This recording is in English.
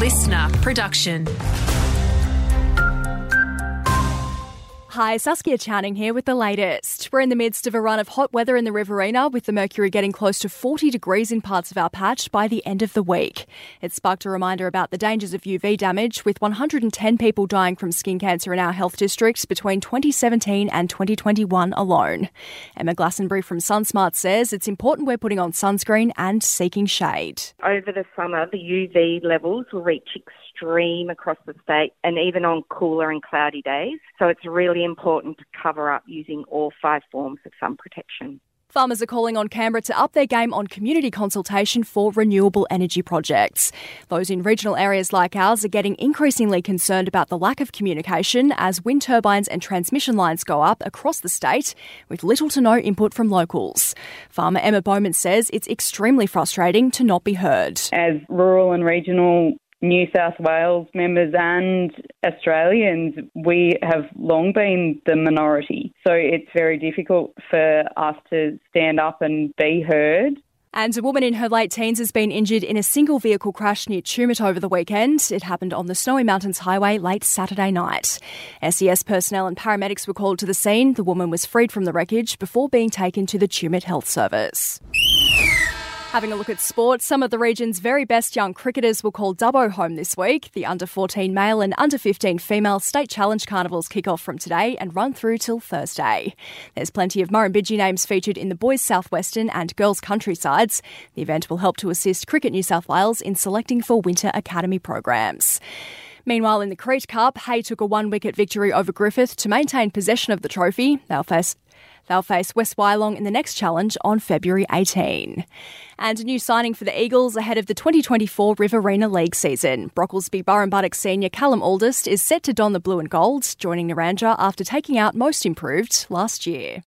LiSTNR production. Hi, Saskia Channing here with the latest. We're in the midst of a run of hot weather in the Riverina, with the mercury getting close to 40 degrees in parts of our patch by the end of the week. It sparked a reminder about the dangers of UV damage, with 110 people dying from skin cancer in our health districts between 2017 and 2021 alone. Emma Glassenbury from SunSmart says it's important we're putting on sunscreen and seeking shade. Over the summer, the UV levels will reach extreme across the state and even on cooler and cloudy days. So it's really important to cover up using all five forms of sun protection. Farmers are calling on Canberra to up their game on community consultation for renewable energy projects. Those in regional areas like ours are getting increasingly concerned about the lack of communication as wind turbines and transmission lines go up across the state with little to no input from locals. Farmer Emma Bowman says it's extremely frustrating to not be heard. As rural and regional New South Wales members and Australians, we have long been the minority. So it's very difficult for us to stand up and be heard. And a woman in her late teens has been injured in a single vehicle crash near Tumut over the weekend. It happened on the Snowy Mountains Highway late Saturday night. SES personnel and paramedics were called to the scene. The woman was freed from the wreckage before being taken to the Tumut Health Service. Having a look at sport, some of the region's very best young cricketers will call Dubbo home this week. The under 14 male and under 15 female state challenge carnivals kick off from today and run through till Thursday. There's plenty of Murrumbidgee names featured in the boys' southwestern and girls' country sides. The event will help to assist Cricket New South Wales in selecting for winter academy programs. Meanwhile, in the Crete Cup, Hay took a one wicket victory over Griffith to maintain possession of the trophy. They'll face They'll face West Wyalong in the next challenge on February 18. And a new signing for the Eagles ahead of the 2024 Riverina League season. Brocklesby Burrumbuttock senior Callum Aldist is set to don the blue and gold, joining Narrandera after taking out most improved last year.